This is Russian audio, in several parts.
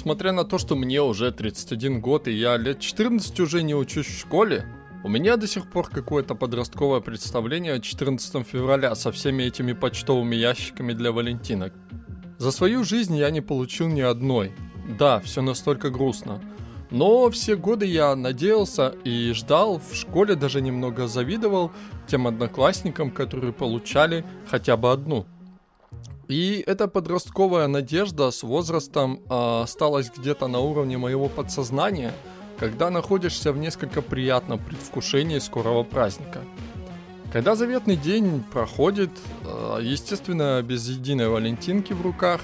Несмотря на то, что мне уже 31 год и я лет 14 уже не учусь в школе, у меня до сих пор какое-то подростковое представление о 14 февраля со всеми этими почтовыми ящиками для валентинок. За свою жизнь я не получил ни одной. Да, все настолько грустно. Но все годы я надеялся и ждал, в школе даже немного завидовал тем одноклассникам, которые получали хотя бы одну – и эта подростковая надежда с возрастом э, осталась где-то на уровне моего подсознания, когда находишься в несколько приятном предвкушении скорого праздника. Когда заветный день проходит, э, естественно, без единой валентинки в руках,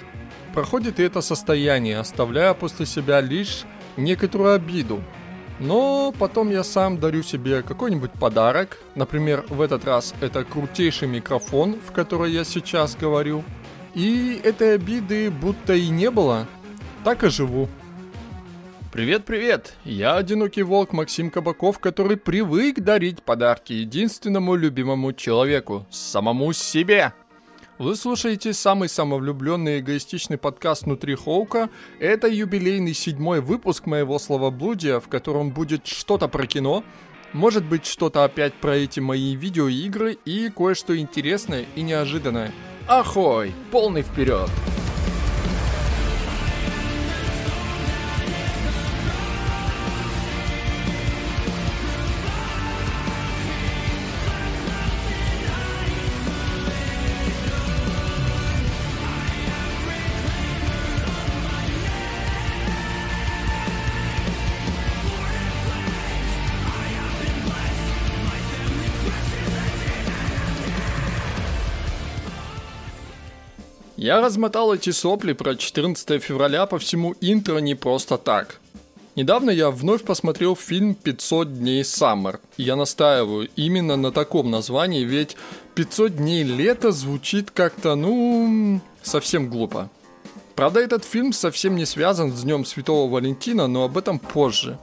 проходит и это состояние, оставляя после себя лишь некоторую обиду. Но потом я сам дарю себе какой-нибудь подарок. Например, в этот раз это крутейший микрофон, в который я сейчас говорю – и этой обиды будто и не было. Так и живу. Привет-привет! Я одинокий волк Максим Кабаков, который привык дарить подарки единственному любимому человеку, самому себе. Вы слушаете самый самовлюбленный эгоистичный подкаст внутри Хоука. Это юбилейный седьмой выпуск моего словоблудия, в котором будет что-то про кино, может быть что-то опять про эти мои видеоигры и кое-что интересное и неожиданное – Ахой! Полный вперед! Я размотал эти сопли про 14 февраля по всему интро не просто так. Недавно я вновь посмотрел фильм «500 дней Саммер». Я настаиваю именно на таком названии, ведь 500 дней лета звучит как-то, ну, совсем глупо. Правда, этот фильм совсем не связан с Днем Святого Валентина, но об этом позже.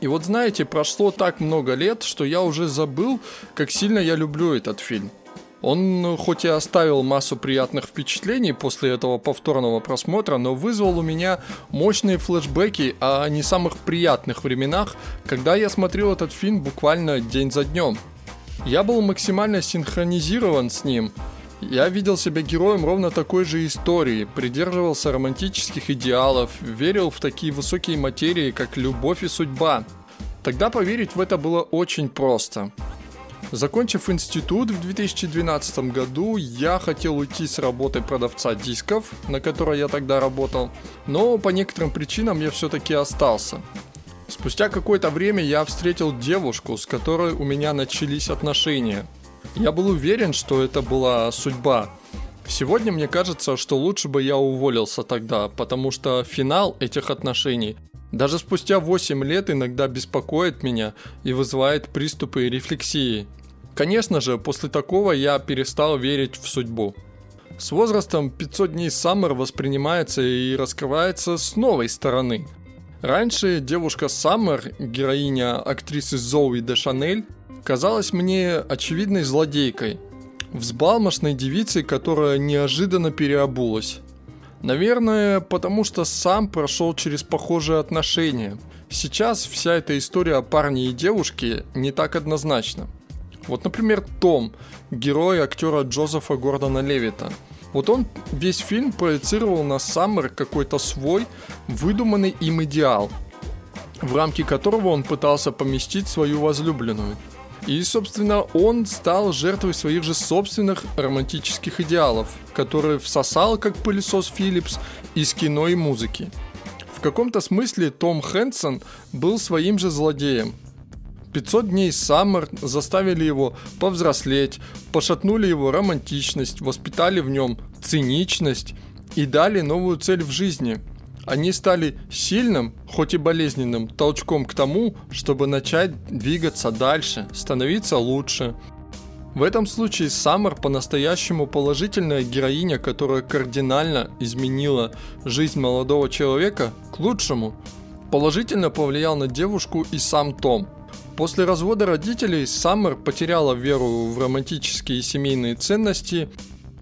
И вот знаете, прошло так много лет, что я уже забыл, как сильно я люблю этот фильм – он хоть и оставил массу приятных впечатлений после этого повторного просмотра, но вызвал у меня мощные флешбеки о не самых приятных временах, когда я смотрел этот фильм буквально день за днем. Я был максимально синхронизирован с ним. Я видел себя героем ровно такой же истории, придерживался романтических идеалов, верил в такие высокие материи, как любовь и судьба. Тогда поверить в это было очень просто. Закончив институт в 2012 году, я хотел уйти с работы продавца дисков, на которой я тогда работал, но по некоторым причинам я все-таки остался. Спустя какое-то время я встретил девушку, с которой у меня начались отношения. Я был уверен, что это была судьба. Сегодня мне кажется, что лучше бы я уволился тогда, потому что финал этих отношений даже спустя 8 лет иногда беспокоит меня и вызывает приступы рефлексии. Конечно же, после такого я перестал верить в судьбу. С возрастом 500 дней Саммер воспринимается и раскрывается с новой стороны. Раньше девушка Саммер, героиня актрисы Зоуи де Шанель, казалась мне очевидной злодейкой, взбалмошной девицей, которая неожиданно переобулась. Наверное, потому что сам прошел через похожие отношения. Сейчас вся эта история о парне и девушке не так однозначна – вот, например, Том, герой актера Джозефа Гордона Левита. Вот он весь фильм проецировал на Саммер какой-то свой выдуманный им идеал, в рамки которого он пытался поместить свою возлюбленную. И, собственно, он стал жертвой своих же собственных романтических идеалов, которые всосал, как пылесос Филлипс, из кино и музыки. В каком-то смысле Том Хэнсон был своим же злодеем – 500 дней Саммер заставили его повзрослеть, пошатнули его романтичность, воспитали в нем циничность и дали новую цель в жизни. Они стали сильным, хоть и болезненным, толчком к тому, чтобы начать двигаться дальше, становиться лучше. В этом случае Саммер по-настоящему положительная героиня, которая кардинально изменила жизнь молодого человека к лучшему. Положительно повлиял на девушку и сам Том – После развода родителей Саммер потеряла веру в романтические и семейные ценности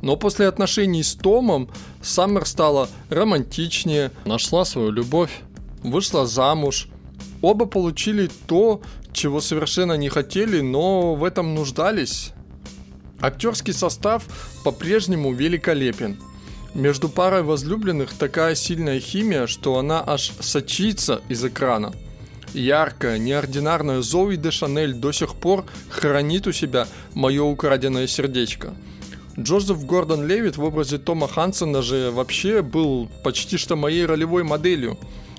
Но после отношений с Томом Саммер стала романтичнее, нашла свою любовь, вышла замуж. Оба получили то, чего совершенно не хотели, но в этом нуждались. Актерский состав по-прежнему великолепен. Между парой возлюбленных такая сильная химия, что она аж сочится из экрана. Яркая, неординарная Зои де Шанель до сих пор хранит у себя мое украденное сердечко. Джозеф Гордон Левит в образе Тома Хансона же вообще был почти что моей ролевой моделью.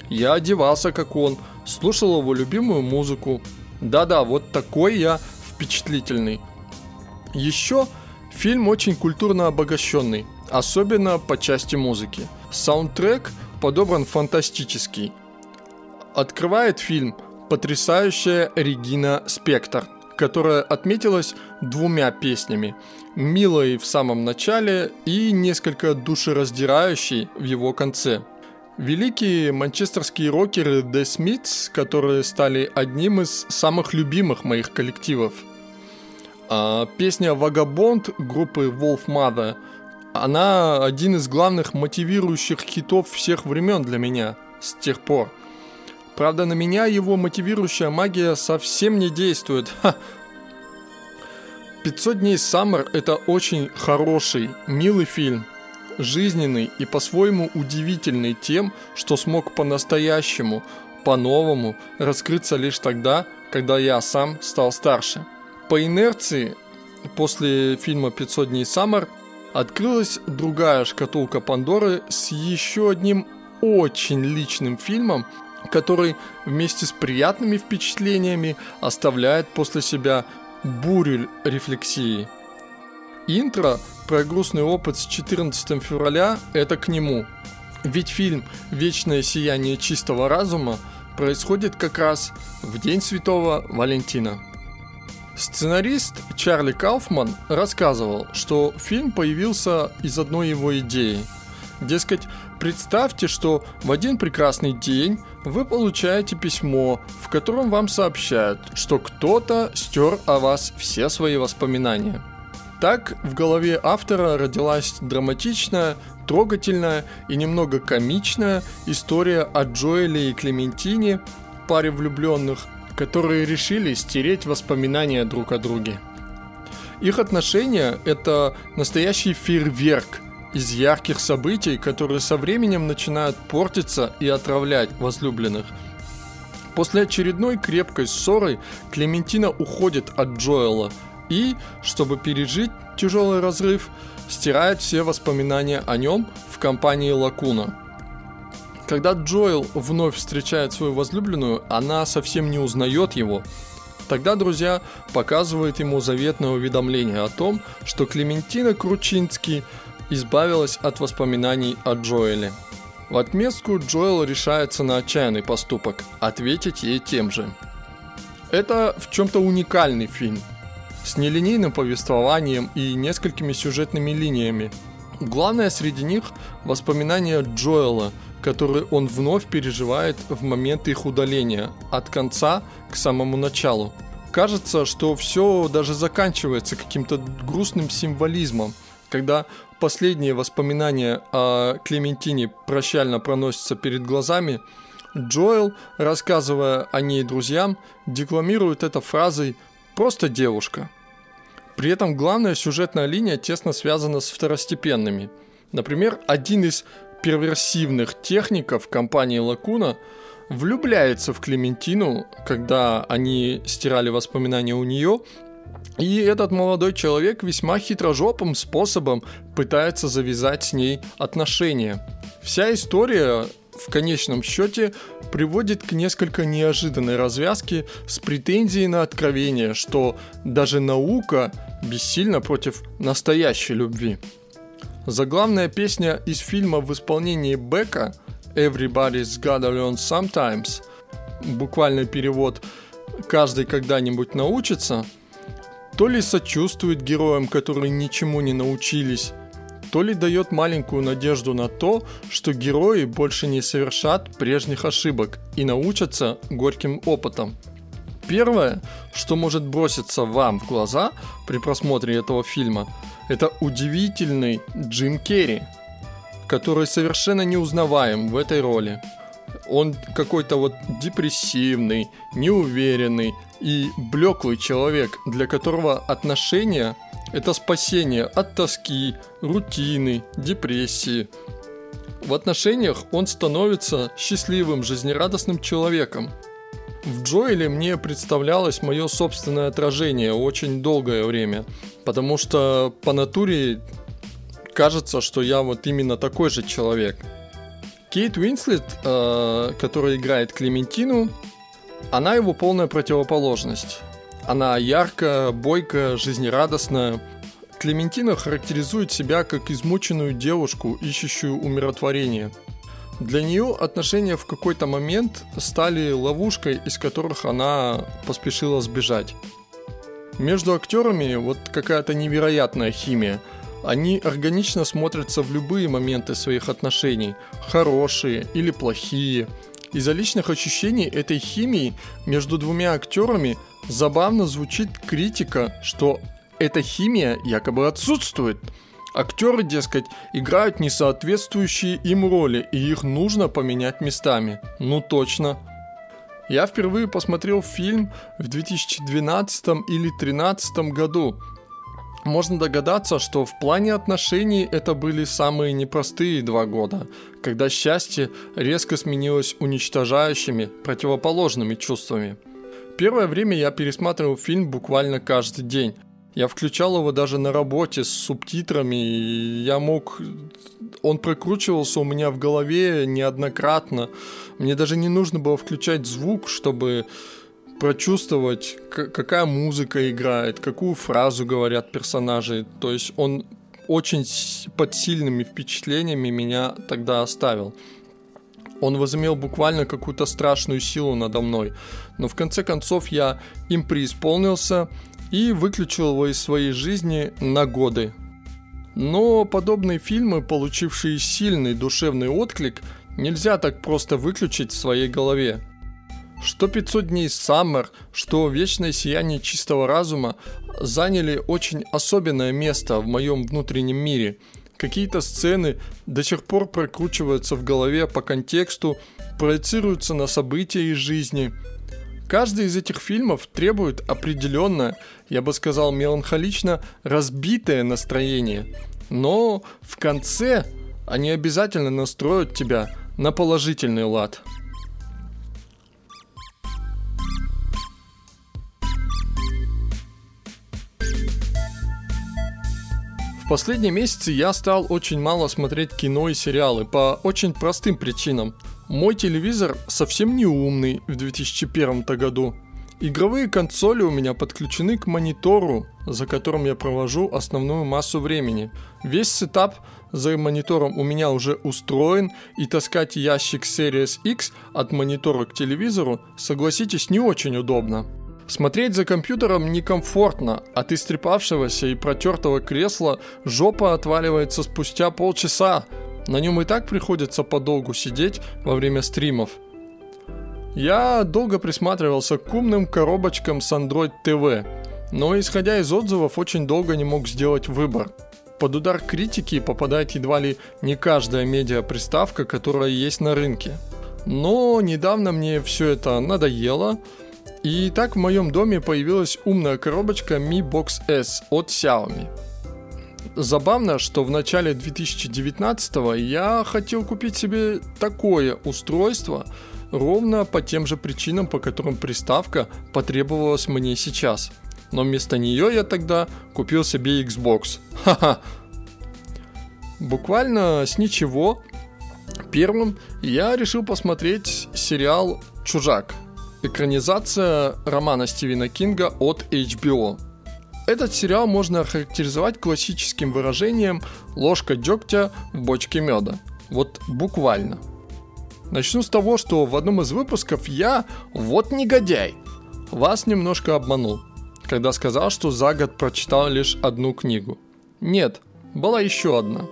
Я одевался как он, слушал его любимую музыку. Да-да, вот такой я впечатлительный. Еще фильм очень культурно обогащенный, особенно по части музыки. Саундтрек подобран фантастический. Открывает фильм потрясающая Регина Спектр, которая отметилась двумя песнями. Милой в самом начале и несколько душераздирающей в его конце. Великие манчестерские рокеры The Smiths, которые стали одним из самых любимых моих коллективов. А песня «Вагабонд» группы Wolf Mother, она один из главных мотивирующих хитов всех времен для меня с тех пор – Правда, на меня его мотивирующая магия совсем не действует. Ха. 500 дней Саммер – это очень хороший, милый фильм. Жизненный и по-своему удивительный тем, что смог по-настоящему, по-новому раскрыться лишь тогда, когда я сам стал старше. По инерции, после фильма «500 дней Саммер» открылась другая шкатулка Пандоры с еще одним очень личным фильмом, который вместе с приятными впечатлениями оставляет после себя бурю рефлексии. Интро про грустный опыт с 14 февраля – это к нему. Ведь фильм «Вечное сияние чистого разума» происходит как раз в День Святого Валентина. Сценарист Чарли Кауфман рассказывал, что фильм появился из одной его идеи. Дескать, представьте, что в один прекрасный день вы получаете письмо, в котором вам сообщают, что кто-то стер о вас все свои воспоминания. Так в голове автора родилась драматичная, трогательная и немного комичная история о Джоэле и Клементине, паре влюбленных, которые решили стереть воспоминания друг о друге. Их отношения – это настоящий фейерверк – из ярких событий, которые со временем начинают портиться и отравлять возлюбленных. После очередной крепкой ссоры Клементина уходит от Джоэла и, чтобы пережить тяжелый разрыв, стирает все воспоминания о нем в компании Лакуна. Когда Джоэл вновь встречает свою возлюбленную, она совсем не узнает его. Тогда друзья показывают ему заветное уведомление о том, что Клементина Кручинский – избавилась от воспоминаний о Джоэле. В отместку Джоэл решается на отчаянный поступок – ответить ей тем же. Это в чем-то уникальный фильм, с нелинейным повествованием и несколькими сюжетными линиями. Главное среди них – воспоминания Джоэла, которые он вновь переживает в момент их удаления, от конца к самому началу. Кажется, что все даже заканчивается каким-то грустным символизмом, когда последние воспоминания о Клементине прощально проносятся перед глазами, Джоэл, рассказывая о ней друзьям, декламирует это фразой «просто девушка». При этом главная сюжетная линия тесно связана с второстепенными. Например, один из перверсивных техников компании Лакуна влюбляется в Клементину, когда они стирали воспоминания у нее, и этот молодой человек весьма хитрожопым способом пытается завязать с ней отношения. Вся история в конечном счете приводит к несколько неожиданной развязке с претензией на откровение, что даже наука бессильна против настоящей любви. Заглавная песня из фильма в исполнении Бека «Everybody's Gotta Learn Sometimes» буквальный перевод «Каждый когда-нибудь научится» то ли сочувствует героям, которые ничему не научились, то ли дает маленькую надежду на то, что герои больше не совершат прежних ошибок и научатся горьким опытом. Первое, что может броситься вам в глаза при просмотре этого фильма, это удивительный Джим Керри, который совершенно неузнаваем в этой роли. Он какой-то вот депрессивный, неуверенный и блеклый человек, для которого отношения – это спасение от тоски, рутины, депрессии. В отношениях он становится счастливым, жизнерадостным человеком – в Джоэле мне представлялось мое собственное отражение очень долгое время, потому что по натуре кажется, что я вот именно такой же человек. Кейт Уинслет, э, которая играет Клементину, она его полная противоположность. Она яркая, бойкая, жизнерадостная. Клементина характеризует себя как измученную девушку, ищущую умиротворение – для нее отношения в какой-то момент стали ловушкой, из которых она поспешила сбежать. Между актерами вот какая-то невероятная химия. Они органично смотрятся в любые моменты своих отношений, хорошие или плохие. Из-за личных ощущений этой химии между двумя актерами забавно звучит критика, что эта химия якобы отсутствует – Актеры, дескать, играют несоответствующие им роли, и их нужно поменять местами. Ну точно. Я впервые посмотрел фильм в 2012 или 2013 году. Можно догадаться, что в плане отношений это были самые непростые два года, когда счастье резко сменилось уничтожающими, противоположными чувствами. Первое время я пересматривал фильм буквально каждый день, я включал его даже на работе с субтитрами, и я мог... Он прокручивался у меня в голове неоднократно. Мне даже не нужно было включать звук, чтобы прочувствовать, какая музыка играет, какую фразу говорят персонажи. То есть он очень под сильными впечатлениями меня тогда оставил. Он возымел буквально какую-то страшную силу надо мной. Но в конце концов я им преисполнился, и выключил его из своей жизни на годы. Но подобные фильмы, получившие сильный душевный отклик, нельзя так просто выключить в своей голове. Что 500 дней Summer, что Вечное сияние чистого разума заняли очень особенное место в моем внутреннем мире. Какие-то сцены до сих пор прокручиваются в голове по контексту, проецируются на события из жизни – Каждый из этих фильмов требует определенное, я бы сказал меланхолично, разбитое настроение. Но в конце они обязательно настроят тебя на положительный лад. Последние месяцы я стал очень мало смотреть кино и сериалы по очень простым причинам – мой телевизор совсем не умный в 2001 году. Игровые консоли у меня подключены к монитору, за которым я провожу основную массу времени. Весь сетап за монитором у меня уже устроен, и таскать ящик Series X от монитора к телевизору, согласитесь, не очень удобно. Смотреть за компьютером некомфортно, от истрепавшегося и протертого кресла жопа отваливается спустя полчаса, на нем и так приходится подолгу сидеть во время стримов. Я долго присматривался к умным коробочкам с Android TV, но исходя из отзывов очень долго не мог сделать выбор. Под удар критики попадает едва ли не каждая медиаприставка, которая есть на рынке. Но недавно мне все это надоело, и так в моем доме появилась умная коробочка Mi Box S от Xiaomi – Забавно, что в начале 2019 я хотел купить себе такое устройство, ровно по тем же причинам, по которым приставка потребовалась мне сейчас. Но вместо нее я тогда купил себе Xbox. Ха-ха. Буквально с ничего. Первым я решил посмотреть сериал «Чужак». Экранизация романа Стивена Кинга от HBO. Этот сериал можно охарактеризовать классическим выражением «ложка дегтя в бочке меда». Вот буквально. Начну с того, что в одном из выпусков я, вот негодяй, вас немножко обманул, когда сказал, что за год прочитал лишь одну книгу. Нет, была еще одна.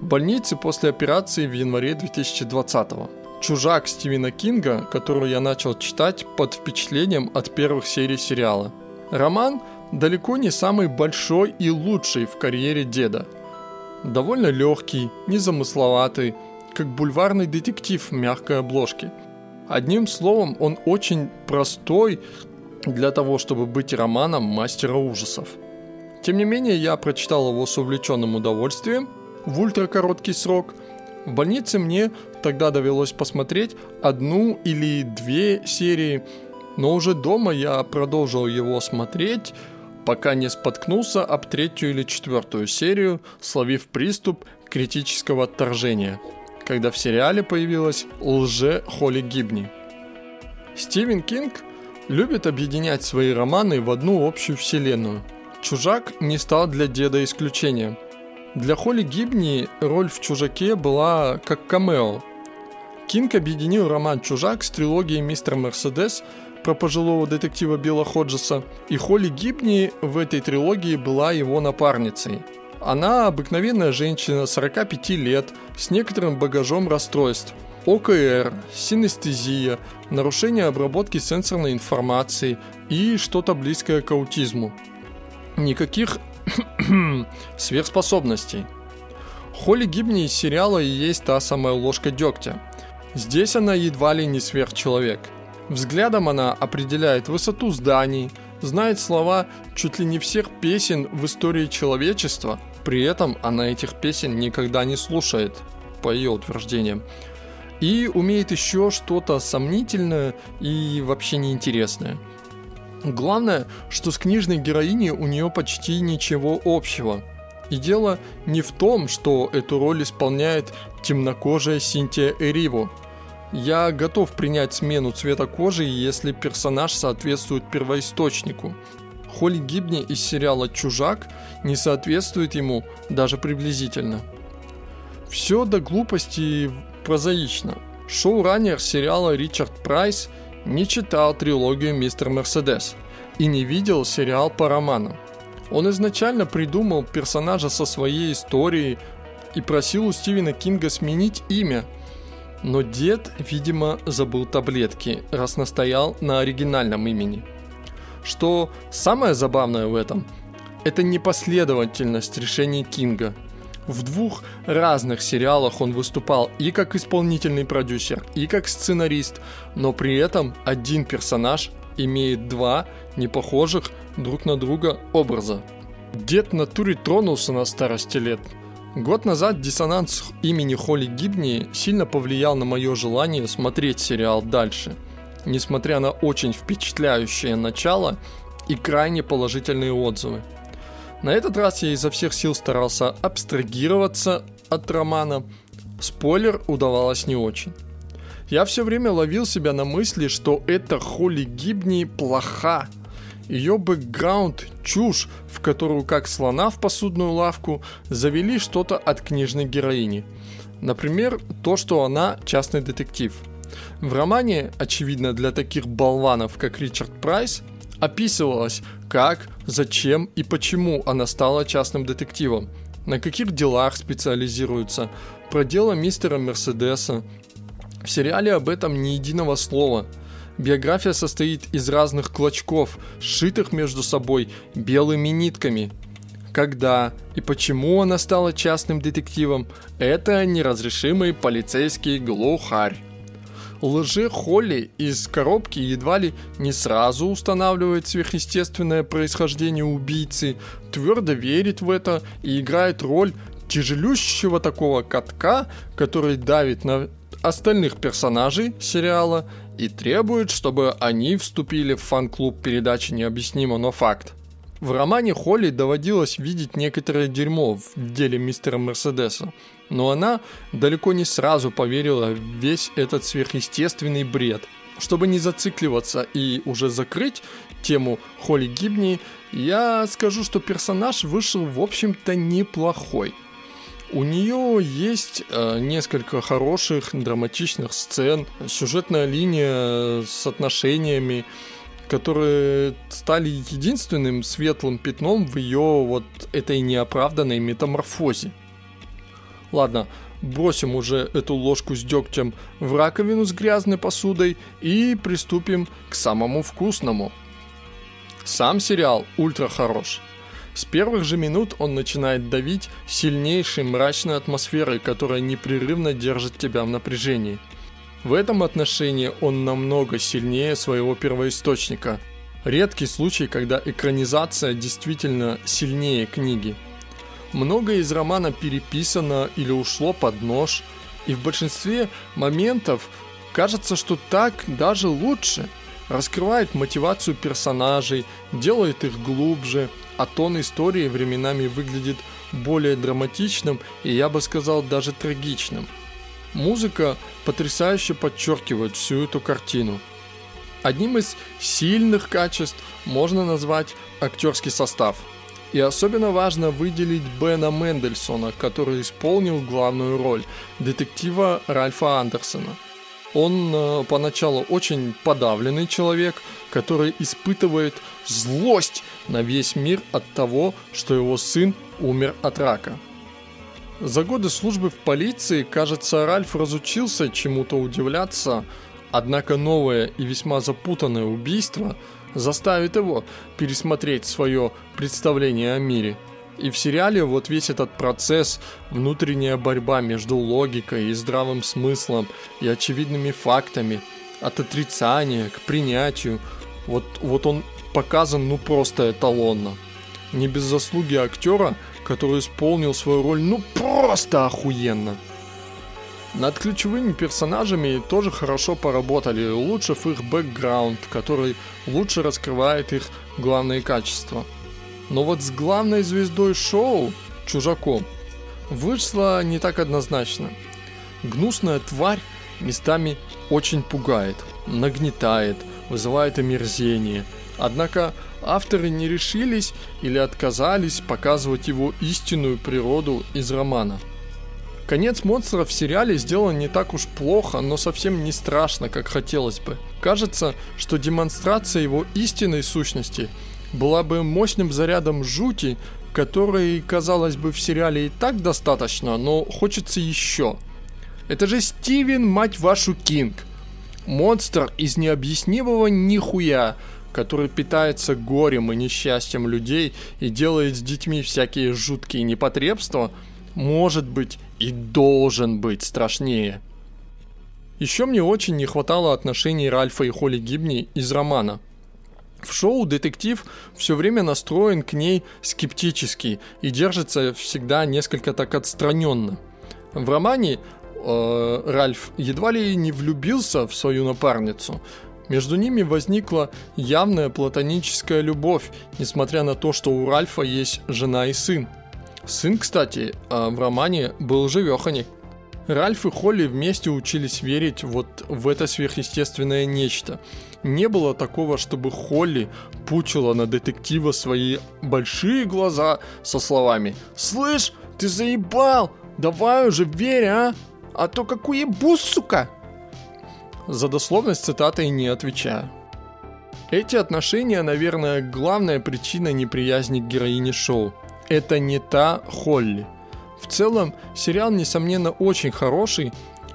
В больнице после операции в январе 2020 -го. «Чужак» Стивена Кинга, которую я начал читать под впечатлением от первых серий сериала. Роман далеко не самый большой и лучший в карьере деда. Довольно легкий, незамысловатый, как бульварный детектив в мягкой обложке. Одним словом, он очень простой для того, чтобы быть романом мастера ужасов. Тем не менее, я прочитал его с увлеченным удовольствием в ультракороткий срок. В больнице мне тогда довелось посмотреть одну или две серии, но уже дома я продолжил его смотреть, пока не споткнулся об третью или четвертую серию, словив приступ критического отторжения – когда в сериале появилась лже Холли Гибни. Стивен Кинг любит объединять свои романы в одну общую вселенную. «Чужак» не стал для деда исключением. Для Холли Гибни роль в «Чужаке» была как камео. Кинг объединил роман «Чужак» с трилогией «Мистер Мерседес» про пожилого детектива Билла Ходжеса, и Холли Гибни в этой трилогии была его напарницей – она обыкновенная женщина 45 лет с некоторым багажом расстройств. ОКР, синестезия, нарушение обработки сенсорной информации и что-то близкое к аутизму. Никаких сверхспособностей. Холли Гибни из сериала и есть та самая ложка дегтя. Здесь она едва ли не сверхчеловек. Взглядом она определяет высоту зданий, знает слова чуть ли не всех песен в истории человечества – при этом она этих песен никогда не слушает, по ее утверждениям. И умеет еще что-то сомнительное и вообще неинтересное. Главное, что с книжной героиней у нее почти ничего общего. И дело не в том, что эту роль исполняет темнокожая Синтия Эриво. Я готов принять смену цвета кожи, если персонаж соответствует первоисточнику. Холли Гибни из сериала «Чужак» не соответствует ему даже приблизительно. Все до глупости прозаично. Шоураннер сериала Ричард Прайс не читал трилогию «Мистер Мерседес» и не видел сериал по романам. Он изначально придумал персонажа со своей историей и просил у Стивена Кинга сменить имя. Но дед, видимо, забыл таблетки, раз настоял на оригинальном имени – что самое забавное в этом – это непоследовательность решений Кинга. В двух разных сериалах он выступал и как исполнительный продюсер, и как сценарист, но при этом один персонаж имеет два непохожих друг на друга образа. Дед натуре тронулся на старости лет. Год назад диссонанс имени Холли Гибни сильно повлиял на мое желание смотреть сериал дальше – несмотря на очень впечатляющее начало и крайне положительные отзывы. На этот раз я изо всех сил старался абстрагироваться от романа. Спойлер удавалось не очень. Я все время ловил себя на мысли, что эта Холли Гибни плоха. Ее бэкграунд – чушь, в которую, как слона в посудную лавку, завели что-то от книжной героини. Например, то, что она частный детектив – в романе, очевидно для таких болванов, как Ричард Прайс, описывалось, как, зачем и почему она стала частным детективом, на каких делах специализируется, про дело мистера Мерседеса. В сериале об этом ни единого слова. Биография состоит из разных клочков, сшитых между собой белыми нитками. Когда и почему она стала частным детективом – это неразрешимый полицейский глухарь лже Холли из коробки едва ли не сразу устанавливает сверхъестественное происхождение убийцы, твердо верит в это и играет роль тяжелющего такого катка, который давит на остальных персонажей сериала и требует, чтобы они вступили в фан-клуб передачи «Необъяснимо, но факт». В романе Холли доводилось видеть некоторое дерьмо в деле мистера Мерседеса, но она далеко не сразу поверила в весь этот сверхъестественный бред. Чтобы не зацикливаться и уже закрыть тему Холли Гибни, я скажу, что персонаж вышел, в общем-то, неплохой. У нее есть э, несколько хороших драматичных сцен, сюжетная линия с отношениями, которые стали единственным светлым пятном в ее вот этой неоправданной метаморфозе. Ладно, бросим уже эту ложку с дегтем в раковину с грязной посудой и приступим к самому вкусному. Сам сериал ультра хорош. С первых же минут он начинает давить сильнейшей мрачной атмосферой, которая непрерывно держит тебя в напряжении. В этом отношении он намного сильнее своего первоисточника. Редкий случай, когда экранизация действительно сильнее книги. Многое из романа переписано или ушло под нож, и в большинстве моментов кажется, что так даже лучше. Раскрывает мотивацию персонажей, делает их глубже, а тон истории временами выглядит более драматичным и, я бы сказал, даже трагичным. Музыка потрясающе подчеркивает всю эту картину. Одним из сильных качеств можно назвать актерский состав – и особенно важно выделить Бена Мендельсона, который исполнил главную роль детектива Ральфа Андерсона. Он э, поначалу очень подавленный человек, который испытывает злость на весь мир от того, что его сын умер от рака. За годы службы в полиции, кажется, Ральф разучился чему-то удивляться, однако новое и весьма запутанное убийство – заставит его пересмотреть свое представление о мире. И в сериале вот весь этот процесс, внутренняя борьба между логикой и здравым смыслом и очевидными фактами, от отрицания к принятию, вот, вот он показан ну просто эталонно. Не без заслуги актера, который исполнил свою роль ну просто охуенно. Над ключевыми персонажами тоже хорошо поработали, улучшив их бэкграунд, который лучше раскрывает их главные качества. Но вот с главной звездой шоу, чужаком, вышло не так однозначно. Гнусная тварь местами очень пугает, нагнетает, вызывает омерзение. Однако авторы не решились или отказались показывать его истинную природу из романа – Конец монстра в сериале сделан не так уж плохо, но совсем не страшно, как хотелось бы. Кажется, что демонстрация его истинной сущности была бы мощным зарядом жути, который, казалось бы, в сериале и так достаточно, но хочется еще. Это же Стивен, мать вашу, Кинг. Монстр из необъяснимого нихуя, который питается горем и несчастьем людей и делает с детьми всякие жуткие непотребства – может быть и должен быть страшнее. Еще мне очень не хватало отношений Ральфа и Холли Гибни из романа. В шоу детектив все время настроен к ней скептически и держится всегда несколько так отстраненно. В романе э, Ральф едва ли не влюбился в свою напарницу. Между ними возникла явная платоническая любовь, несмотря на то, что у Ральфа есть жена и сын – Сын, кстати, а, в романе был живеханик. Ральф и Холли вместе учились верить вот в это сверхъестественное нечто. Не было такого, чтобы Холли пучила на детектива свои большие глаза со словами «Слышь, ты заебал! Давай уже верь, а! А то как уебу, сука!» За дословность цитатой не отвечаю. Эти отношения, наверное, главная причина неприязни к героине шоу – это не та Холли. В целом, сериал, несомненно, очень хороший.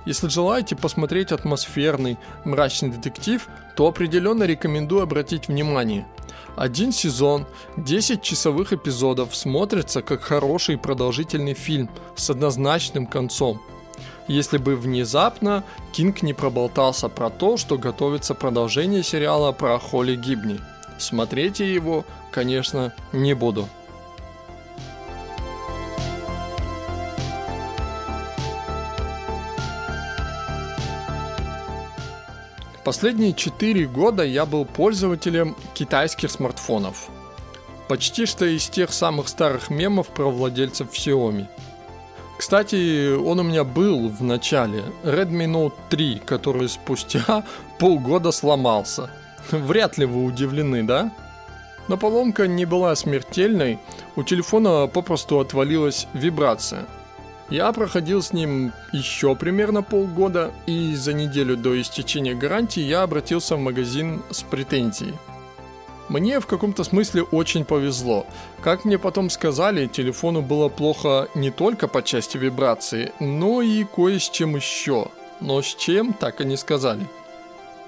Если желаете посмотреть атмосферный, мрачный детектив, то определенно рекомендую обратить внимание. Один сезон, 10 часовых эпизодов смотрится как хороший продолжительный фильм с однозначным концом. Если бы внезапно Кинг не проболтался про то, что готовится продолжение сериала про Холли Гибни. Смотрите его, конечно, не буду. Последние 4 года я был пользователем китайских смартфонов. Почти что из тех самых старых мемов про владельцев Xiaomi. Кстати, он у меня был в начале, Redmi Note 3, который спустя полгода сломался. Вряд ли вы удивлены, да? Но поломка не была смертельной, у телефона попросту отвалилась вибрация – я проходил с ним еще примерно полгода, и за неделю до истечения гарантии я обратился в магазин с претензией. Мне в каком-то смысле очень повезло. Как мне потом сказали, телефону было плохо не только по части вибрации, но и кое с чем еще. Но с чем, так и не сказали.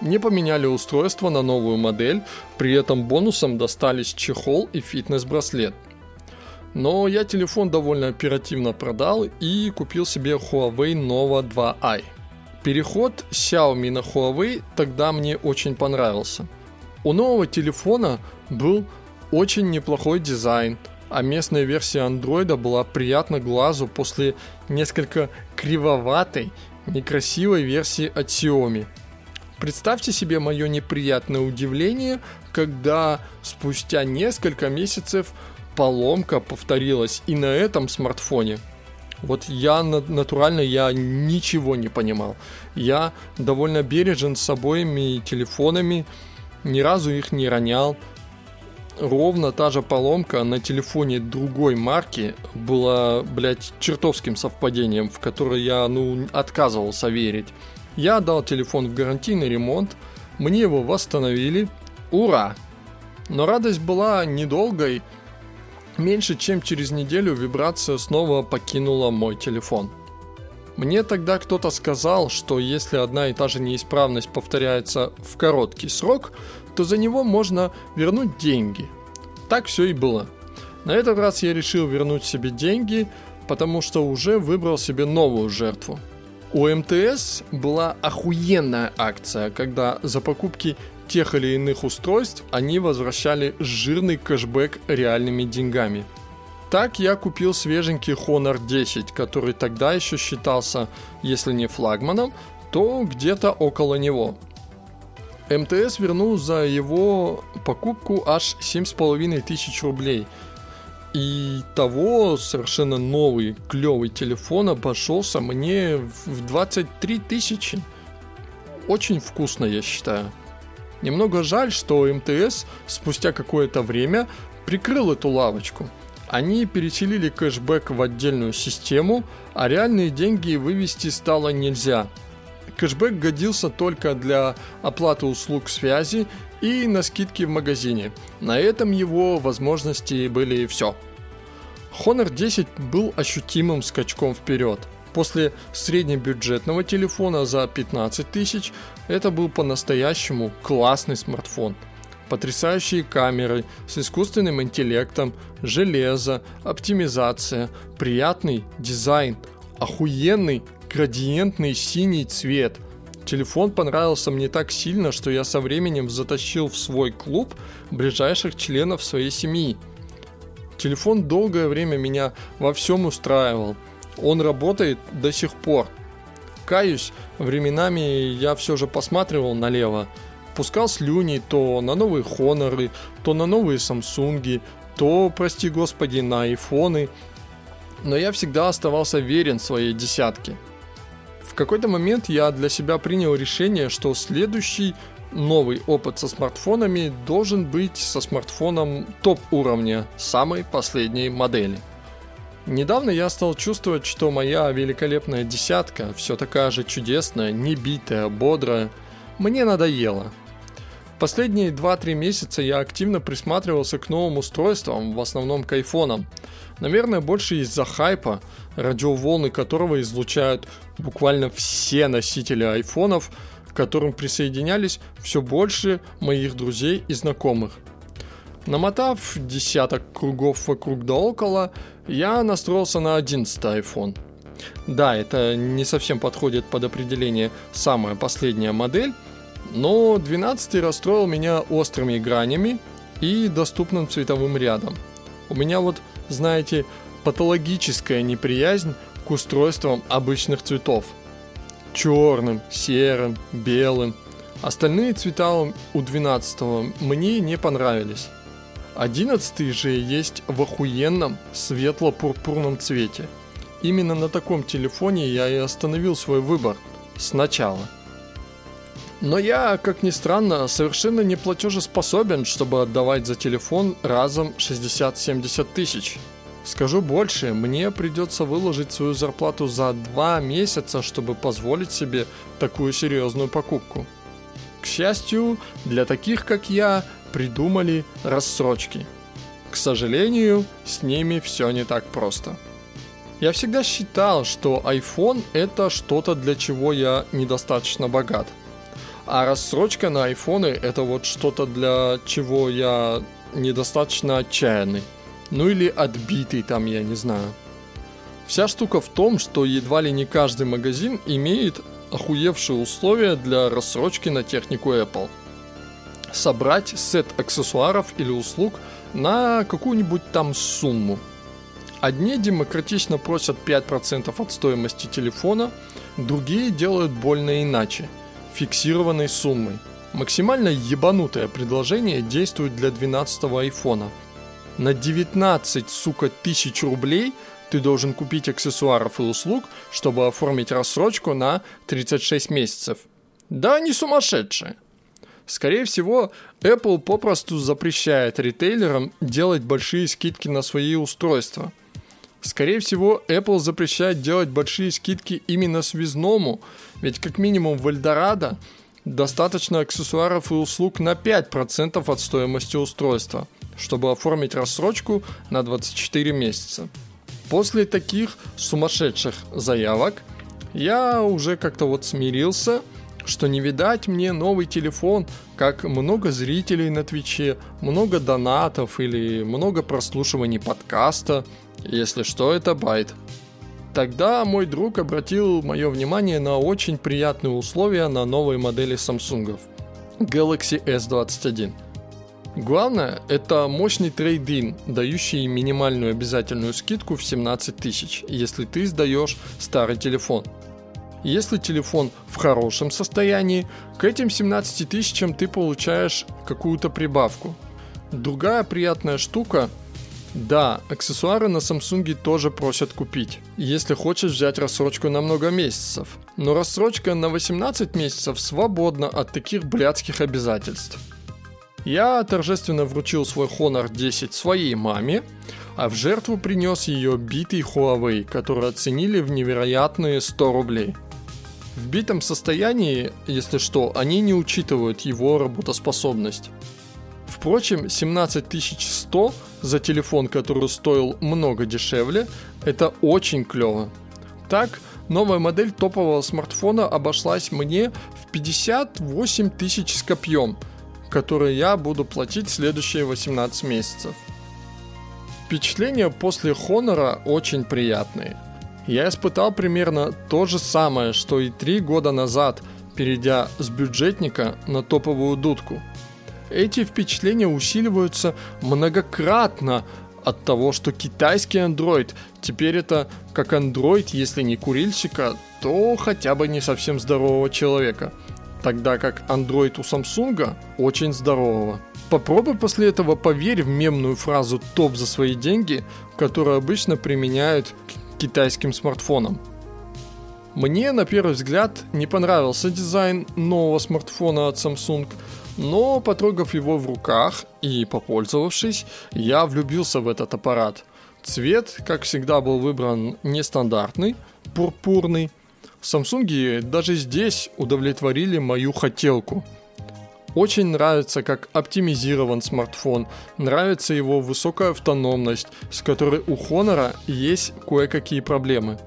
Мне поменяли устройство на новую модель, при этом бонусом достались чехол и фитнес-браслет. Но я телефон довольно оперативно продал и купил себе Huawei Nova 2i. Переход Xiaomi на Huawei тогда мне очень понравился. У нового телефона был очень неплохой дизайн, а местная версия андроида была приятна глазу после несколько кривоватой, некрасивой версии от Xiaomi. Представьте себе мое неприятное удивление, когда спустя несколько месяцев поломка повторилась и на этом смартфоне. Вот я натурально я ничего не понимал. Я довольно бережен с обоими телефонами, ни разу их не ронял. Ровно та же поломка на телефоне другой марки была, блядь, чертовским совпадением, в которое я, ну, отказывался верить. Я отдал телефон в гарантийный ремонт, мне его восстановили. Ура! Но радость была недолгой, Меньше чем через неделю вибрация снова покинула мой телефон. Мне тогда кто-то сказал, что если одна и та же неисправность повторяется в короткий срок, то за него можно вернуть деньги. Так все и было. На этот раз я решил вернуть себе деньги, потому что уже выбрал себе новую жертву. У МТС была охуенная акция, когда за покупки тех или иных устройств они возвращали жирный кэшбэк реальными деньгами. Так я купил свеженький Honor 10, который тогда еще считался, если не флагманом, то где-то около него. МТС вернул за его покупку аж 7,5 тысяч рублей. И того совершенно новый клевый телефон обошелся мне в 23 тысячи. Очень вкусно, я считаю. Немного жаль, что МТС спустя какое-то время прикрыл эту лавочку. Они переселили кэшбэк в отдельную систему, а реальные деньги вывести стало нельзя. Кэшбэк годился только для оплаты услуг связи и на скидки в магазине. На этом его возможности были все. Honor 10 был ощутимым скачком вперед – После среднебюджетного телефона за 15 тысяч это был по-настоящему классный смартфон. Потрясающие камеры с искусственным интеллектом, железо, оптимизация, приятный дизайн, охуенный градиентный синий цвет. Телефон понравился мне так сильно, что я со временем затащил в свой клуб ближайших членов своей семьи. Телефон долгое время меня во всем устраивал – он работает до сих пор. Каюсь, временами я все же посматривал налево. Пускал слюни то на новые Хоноры, то на новые Самсунги, то, прости господи, на айфоны. Но я всегда оставался верен своей десятке. В какой-то момент я для себя принял решение, что следующий новый опыт со смартфонами должен быть со смартфоном топ уровня, самой последней модели. Недавно я стал чувствовать, что моя великолепная десятка, все такая же чудесная, небитая, бодрая, мне надоела. Последние 2-3 месяца я активно присматривался к новым устройствам, в основном к айфонам. Наверное, больше из-за хайпа, радиоволны которого излучают буквально все носители айфонов, к которым присоединялись все больше моих друзей и знакомых – Намотав десяток кругов вокруг да около, я настроился на 11 iPhone. Да, это не совсем подходит под определение самая последняя модель, но 12 расстроил меня острыми гранями и доступным цветовым рядом. У меня вот, знаете, патологическая неприязнь к устройствам обычных цветов. Черным, серым, белым. Остальные цвета у 12 мне не понравились. Одиннадцатый же есть в охуенном светло-пурпурном цвете. Именно на таком телефоне я и остановил свой выбор сначала. Но я, как ни странно, совершенно не платежеспособен, чтобы отдавать за телефон разом 60-70 тысяч. Скажу больше, мне придется выложить свою зарплату за два месяца, чтобы позволить себе такую серьезную покупку. К счастью, для таких, как я, придумали рассрочки. К сожалению, с ними все не так просто. Я всегда считал, что iPhone это что-то, для чего я недостаточно богат. А рассрочка на айфоны это вот что-то, для чего я недостаточно отчаянный. Ну или отбитый там, я не знаю. Вся штука в том, что едва ли не каждый магазин имеет охуевшие условия для рассрочки на технику Apple. Собрать сет аксессуаров или услуг на какую-нибудь там сумму. Одни демократично просят 5% от стоимости телефона, другие делают больно иначе – фиксированной суммой. Максимально ебанутое предложение действует для 12 айфона. На 19, сука, тысяч рублей – ты должен купить аксессуаров и услуг, чтобы оформить рассрочку на 36 месяцев. Да, они сумасшедшие. Скорее всего, Apple попросту запрещает ритейлерам делать большие скидки на свои устройства. Скорее всего, Apple запрещает делать большие скидки именно связному, ведь как минимум в Эльдорадо достаточно аксессуаров и услуг на 5% от стоимости устройства, чтобы оформить рассрочку на 24 месяца. После таких сумасшедших заявок я уже как-то вот смирился, что не видать мне новый телефон, как много зрителей на Твиче, много донатов или много прослушиваний подкаста. Если что, это байт. Тогда мой друг обратил мое внимание на очень приятные условия на новой модели Samsung Galaxy S21. Главное, это мощный трейдин, дающий минимальную обязательную скидку в 17 тысяч, если ты сдаешь старый телефон. Если телефон в хорошем состоянии, к этим 17 тысячам ты получаешь какую-то прибавку. Другая приятная штука да, аксессуары на Samsung тоже просят купить, если хочешь взять рассрочку на много месяцев. Но рассрочка на 18 месяцев свободна от таких блядских обязательств. Я торжественно вручил свой Honor 10 своей маме, а в жертву принес ее битый Huawei, который оценили в невероятные 100 рублей. В битом состоянии, если что, они не учитывают его работоспособность. Впрочем, 17100 за телефон, который стоил много дешевле, это очень клево. Так, новая модель топового смартфона обошлась мне в 58 тысяч с копьем – которые я буду платить следующие 18 месяцев. Впечатления после Хонора очень приятные. Я испытал примерно то же самое, что и три года назад, перейдя с бюджетника на топовую дудку. Эти впечатления усиливаются многократно от того, что китайский Android теперь это как Android, если не курильщика, то хотя бы не совсем здорового человека – тогда как Android у Samsung очень здорового. Попробуй после этого поверь в мемную фразу «топ за свои деньги», которую обычно применяют к китайским смартфонам. Мне, на первый взгляд, не понравился дизайн нового смартфона от Samsung, но потрогав его в руках и попользовавшись, я влюбился в этот аппарат. Цвет, как всегда, был выбран нестандартный, пурпурный, Samsung даже здесь удовлетворили мою хотелку. Очень нравится, как оптимизирован смартфон, нравится его высокая автономность, с которой у Honor есть кое-какие проблемы.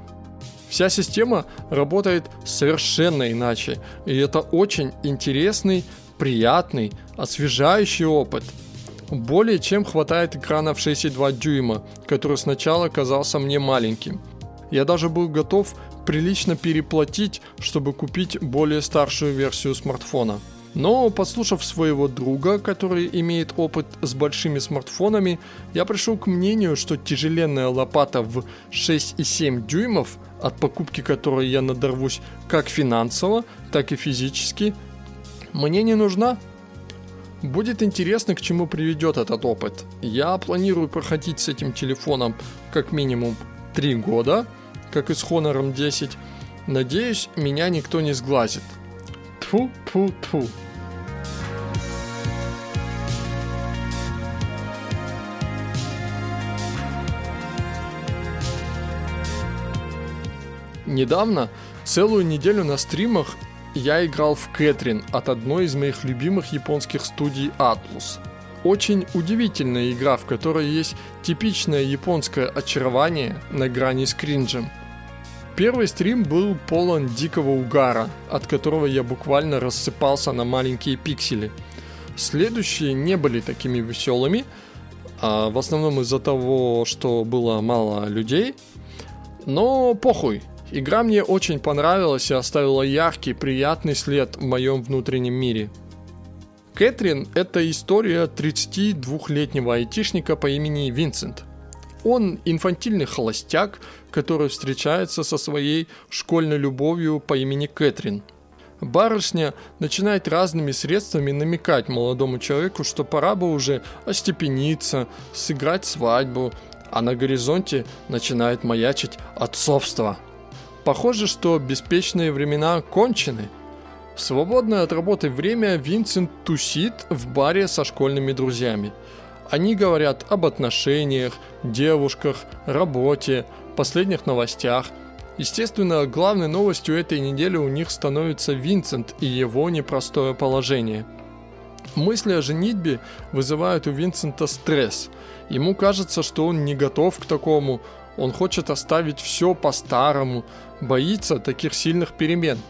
Вся система работает совершенно иначе, и это очень интересный, приятный, освежающий опыт. Более чем хватает экрана в 6,2 дюйма, который сначала казался мне маленьким. Я даже был готов прилично переплатить, чтобы купить более старшую версию смартфона. Но, послушав своего друга, который имеет опыт с большими смартфонами, я пришел к мнению, что тяжеленная лопата в 6,7 дюймов, от покупки которой я надорвусь как финансово, так и физически, мне не нужна. Будет интересно, к чему приведет этот опыт. Я планирую проходить с этим телефоном как минимум 3 года – как и с Honor 10. Надеюсь, меня никто не сглазит. Тфу, тфу, тфу. Недавно, целую неделю на стримах, я играл в Кэтрин от одной из моих любимых японских студий Atlus. Очень удивительная игра, в которой есть типичное японское очарование на грани с кринжем. Первый стрим был полон дикого угара, от которого я буквально рассыпался на маленькие пиксели. Следующие не были такими веселыми, а в основном из-за того, что было мало людей. Но похуй, игра мне очень понравилась и оставила яркий, приятный след в моем внутреннем мире – Кэтрин – это история 32-летнего айтишника по имени Винсент. Он инфантильный холостяк, который встречается со своей школьной любовью по имени Кэтрин. Барышня начинает разными средствами намекать молодому человеку, что пора бы уже остепениться, сыграть свадьбу, а на горизонте начинает маячить отцовство. Похоже, что беспечные времена кончены – свободное от работы время Винсент тусит в баре со школьными друзьями. Они говорят об отношениях, девушках, работе, последних новостях. Естественно, главной новостью этой недели у них становится Винсент и его непростое положение. Мысли о женитьбе вызывают у Винсента стресс. Ему кажется, что он не готов к такому, он хочет оставить все по-старому, боится таких сильных перемен –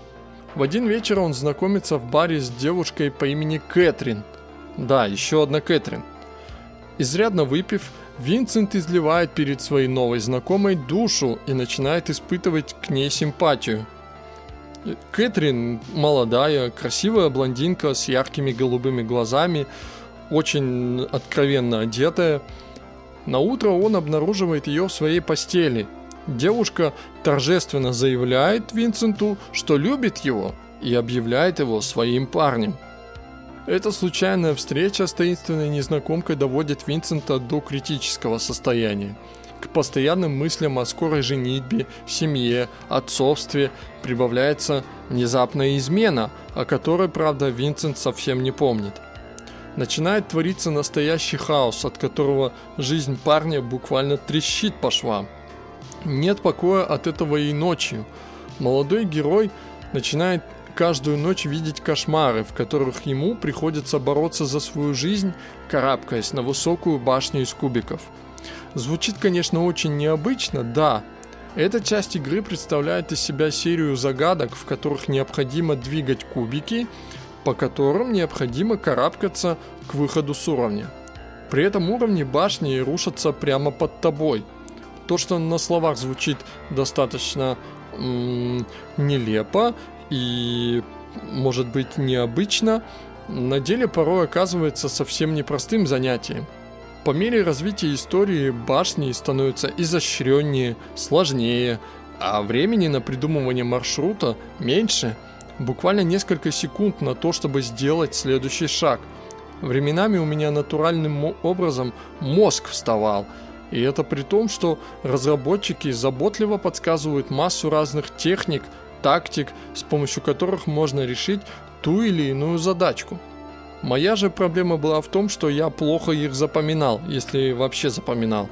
в один вечер он знакомится в баре с девушкой по имени Кэтрин. Да, еще одна Кэтрин. Изрядно выпив, Винсент изливает перед своей новой знакомой душу и начинает испытывать к ней симпатию. Кэтрин молодая, красивая блондинка с яркими голубыми глазами, очень откровенно одетая. На утро он обнаруживает ее в своей постели – Девушка торжественно заявляет Винсенту, что любит его и объявляет его своим парнем. Эта случайная встреча с таинственной незнакомкой доводит Винсента до критического состояния. К постоянным мыслям о скорой женитьбе, семье, отцовстве прибавляется внезапная измена, о которой, правда, Винсент совсем не помнит. Начинает твориться настоящий хаос, от которого жизнь парня буквально трещит по швам – нет покоя от этого и ночью. Молодой герой начинает каждую ночь видеть кошмары, в которых ему приходится бороться за свою жизнь, карабкаясь на высокую башню из кубиков. Звучит, конечно, очень необычно, да. Эта часть игры представляет из себя серию загадок, в которых необходимо двигать кубики, по которым необходимо карабкаться к выходу с уровня. При этом уровни башни рушатся прямо под тобой – то, что на словах звучит достаточно м- нелепо и, может быть, необычно, на деле порой оказывается совсем непростым занятием. По мере развития истории башни становятся изощреннее, сложнее, а времени на придумывание маршрута меньше. Буквально несколько секунд на то, чтобы сделать следующий шаг. Временами у меня натуральным образом мозг вставал – и это при том, что разработчики заботливо подсказывают массу разных техник, тактик, с помощью которых можно решить ту или иную задачку. Моя же проблема была в том, что я плохо их запоминал, если вообще запоминал.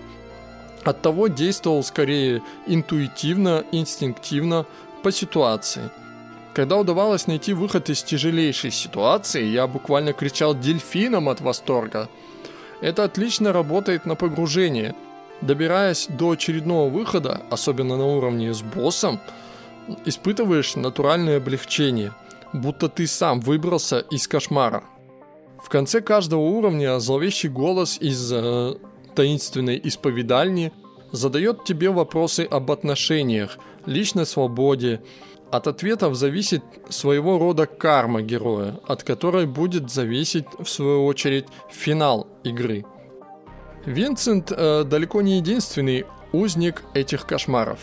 Оттого действовал скорее интуитивно, инстинктивно, по ситуации. Когда удавалось найти выход из тяжелейшей ситуации, я буквально кричал дельфином от восторга. Это отлично работает на погружение – Добираясь до очередного выхода, особенно на уровне с боссом, испытываешь натуральное облегчение, будто ты сам выбрался из кошмара. В конце каждого уровня зловещий голос из э, таинственной исповедальни задает тебе вопросы об отношениях, личной свободе. От ответов зависит своего рода карма героя, от которой будет зависеть в свою очередь финал игры – Винсент э, далеко не единственный узник этих кошмаров.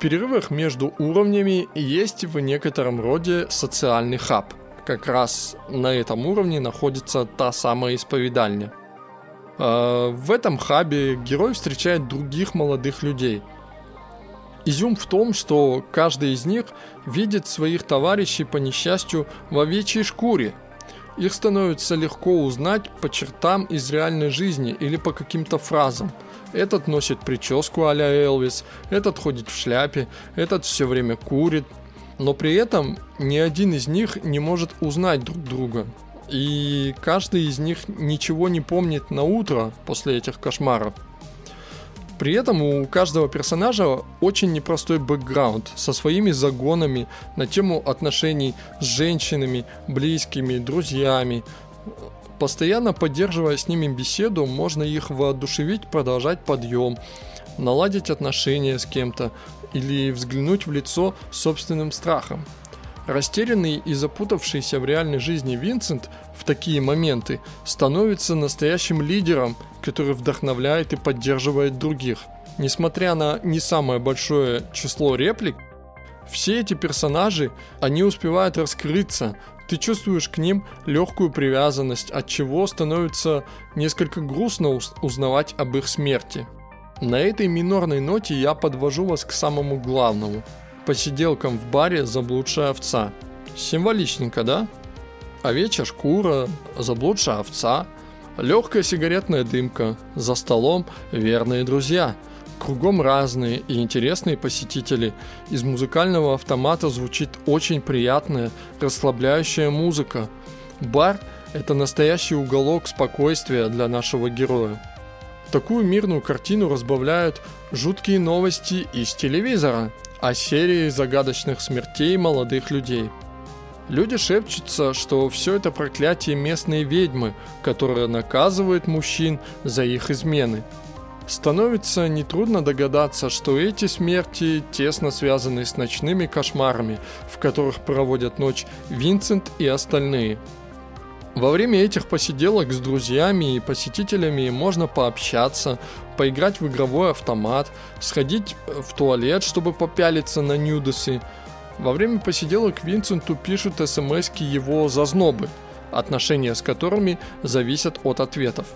Перерывах между уровнями есть в некотором роде социальный хаб. Как раз на этом уровне находится та самая исповедальня. Э, в этом хабе герой встречает других молодых людей. Изюм в том, что каждый из них видит своих товарищей по несчастью в овечьей шкуре – их становится легко узнать по чертам из реальной жизни или по каким-то фразам. Этот носит прическу а-ля Элвис, этот ходит в шляпе, этот все время курит. но при этом ни один из них не может узнать друг друга. И каждый из них ничего не помнит на утро после этих кошмаров. При этом у каждого персонажа очень непростой бэкграунд со своими загонами на тему отношений с женщинами, близкими, друзьями. Постоянно поддерживая с ними беседу, можно их воодушевить продолжать подъем, наладить отношения с кем-то или взглянуть в лицо собственным страхом. Растерянный и запутавшийся в реальной жизни Винсент в такие моменты становится настоящим лидером, который вдохновляет и поддерживает других. Несмотря на не самое большое число реплик, все эти персонажи, они успевают раскрыться, ты чувствуешь к ним легкую привязанность, от чего становится несколько грустно узнавать об их смерти. На этой минорной ноте я подвожу вас к самому главному – посиделкам в баре заблудшая овца. Символичненько, да? Овечья шкура, заблудшая овца, легкая сигаретная дымка, за столом верные друзья. Кругом разные и интересные посетители. Из музыкального автомата звучит очень приятная, расслабляющая музыка. Бар – это настоящий уголок спокойствия для нашего героя. Такую мирную картину разбавляют жуткие новости из телевизора – о серии загадочных смертей молодых людей. Люди шепчутся, что все это проклятие местной ведьмы, которая наказывает мужчин за их измены. Становится нетрудно догадаться, что эти смерти тесно связаны с ночными кошмарами, в которых проводят ночь Винсент и остальные – во время этих посиделок с друзьями и посетителями можно пообщаться, поиграть в игровой автомат, сходить в туалет, чтобы попялиться на нюдосы. Во время посиделок Винсенту пишут смс его зазнобы, отношения с которыми зависят от ответов.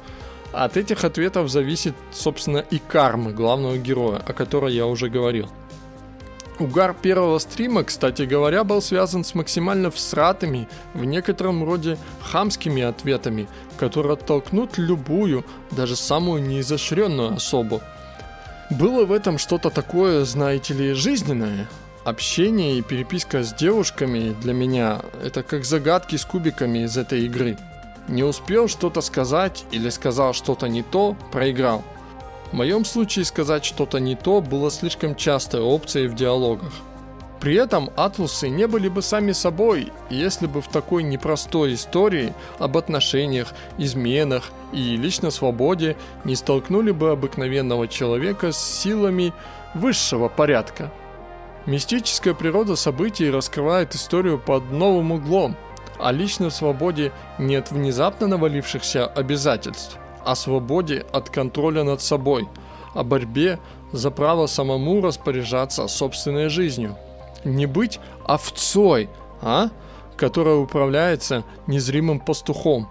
От этих ответов зависит, собственно, и карма главного героя, о которой я уже говорил. Угар первого стрима, кстати говоря, был связан с максимально всратыми, в некотором роде хамскими ответами, которые оттолкнут любую, даже самую неизощренную особу. Было в этом что-то такое, знаете ли, жизненное. Общение и переписка с девушками для меня – это как загадки с кубиками из этой игры. Не успел что-то сказать или сказал что-то не то – проиграл – в моем случае сказать что-то не то было слишком частой опцией в диалогах. При этом атлусы не были бы сами собой, если бы в такой непростой истории об отношениях, изменах и личной свободе не столкнули бы обыкновенного человека с силами высшего порядка. Мистическая природа событий раскрывает историю под новым углом, а личной свободе нет внезапно навалившихся обязательств о свободе от контроля над собой, о борьбе за право самому распоряжаться собственной жизнью. Не быть овцой, а? которая управляется незримым пастухом.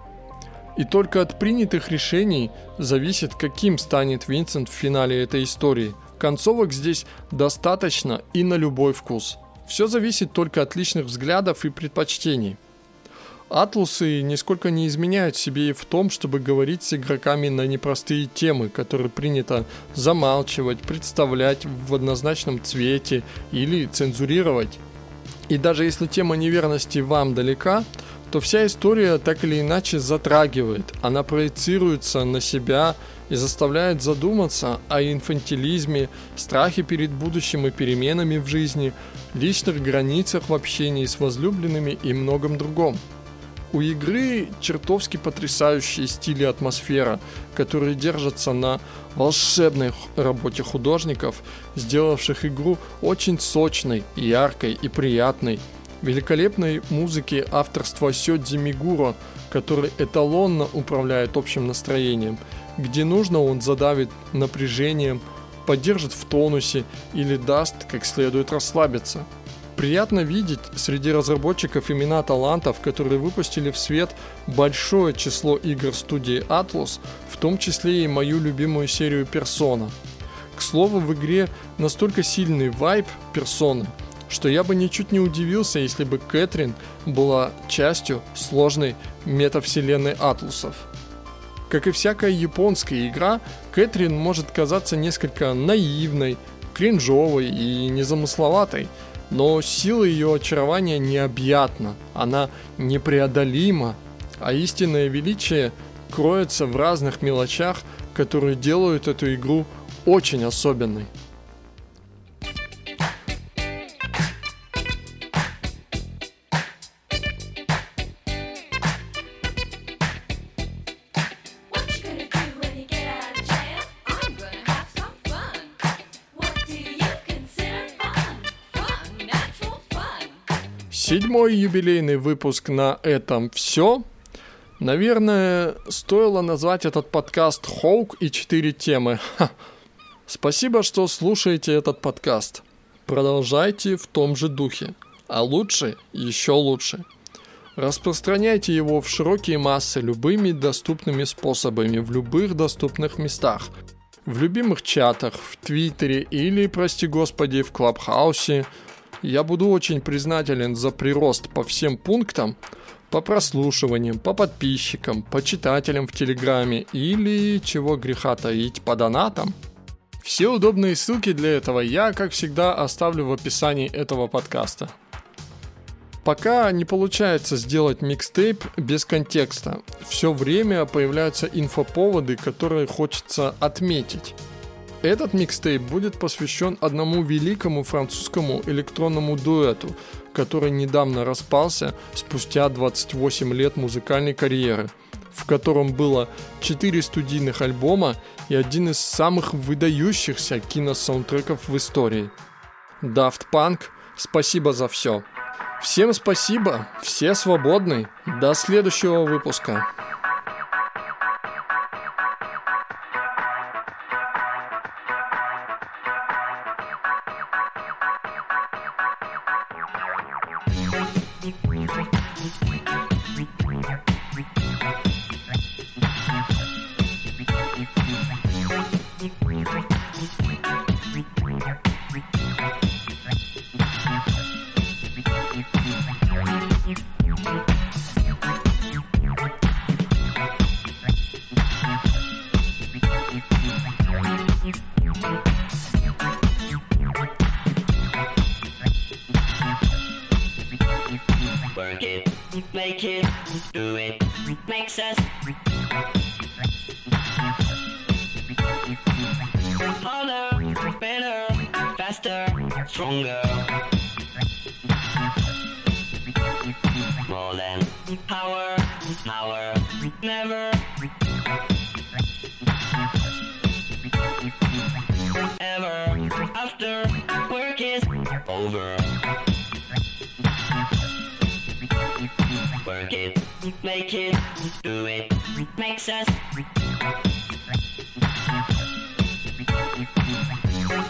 И только от принятых решений зависит, каким станет Винсент в финале этой истории. Концовок здесь достаточно и на любой вкус. Все зависит только от личных взглядов и предпочтений. Атлусы нисколько не изменяют себе и в том, чтобы говорить с игроками на непростые темы, которые принято замалчивать, представлять в однозначном цвете или цензурировать. И даже если тема неверности вам далека, то вся история так или иначе затрагивает, она проецируется на себя и заставляет задуматься о инфантилизме, страхе перед будущим и переменами в жизни, личных границах в общении с возлюбленными и многом другом. У игры чертовски потрясающие стили атмосфера, которые держатся на волшебной работе художников, сделавших игру очень сочной, яркой и приятной. Великолепной музыки авторства Сёдзи Мигуро, который эталонно управляет общим настроением. Где нужно, он задавит напряжением, поддержит в тонусе или даст как следует расслабиться – Приятно видеть среди разработчиков имена талантов, которые выпустили в свет большое число игр студии Atlus, в том числе и мою любимую серию Persona. К слову, в игре настолько сильный вайб персоны, что я бы ничуть не удивился, если бы Кэтрин была частью сложной метавселенной Атлусов. Как и всякая японская игра, Кэтрин может казаться несколько наивной, кринжовой и незамысловатой – Но сила ее очарования необъятна, она непреодолима, а истинное величие кроется в разных мелочах, которые делают эту игру очень особенной. Седьмой юбилейный выпуск на этом все. Наверное, стоило назвать этот подкаст «Хоук и четыре темы». Ха. Спасибо, что слушаете этот подкаст. Продолжайте в том же духе. А лучше, еще лучше. Распространяйте его в широкие массы любыми доступными способами в любых доступных местах. В любимых чатах, в Твиттере или, прости господи, в Клабхаусе – я буду очень признателен за прирост по всем пунктам, по прослушиваниям, по подписчикам, по читателям в Телеграме или, чего греха таить, по донатам. Все удобные ссылки для этого я, как всегда, оставлю в описании этого подкаста. Пока не получается сделать микстейп без контекста. Все время появляются инфоповоды, которые хочется отметить. Этот микстейп будет посвящен одному великому французскому электронному дуэту, который недавно распался спустя 28 лет музыкальной карьеры, в котором было 4 студийных альбома и один из самых выдающихся киносаундтреков в истории. Daft Punk, спасибо за все. Всем спасибо, все свободны. До следующего выпуска. Us harder, better, faster, stronger. Us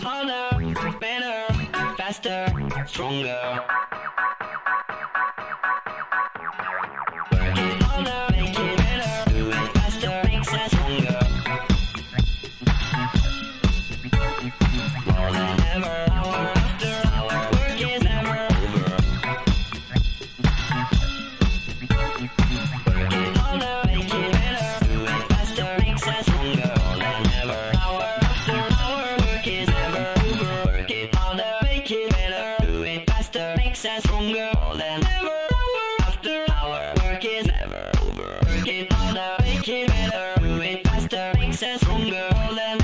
harder, better, faster, stronger. princess, homegirl, and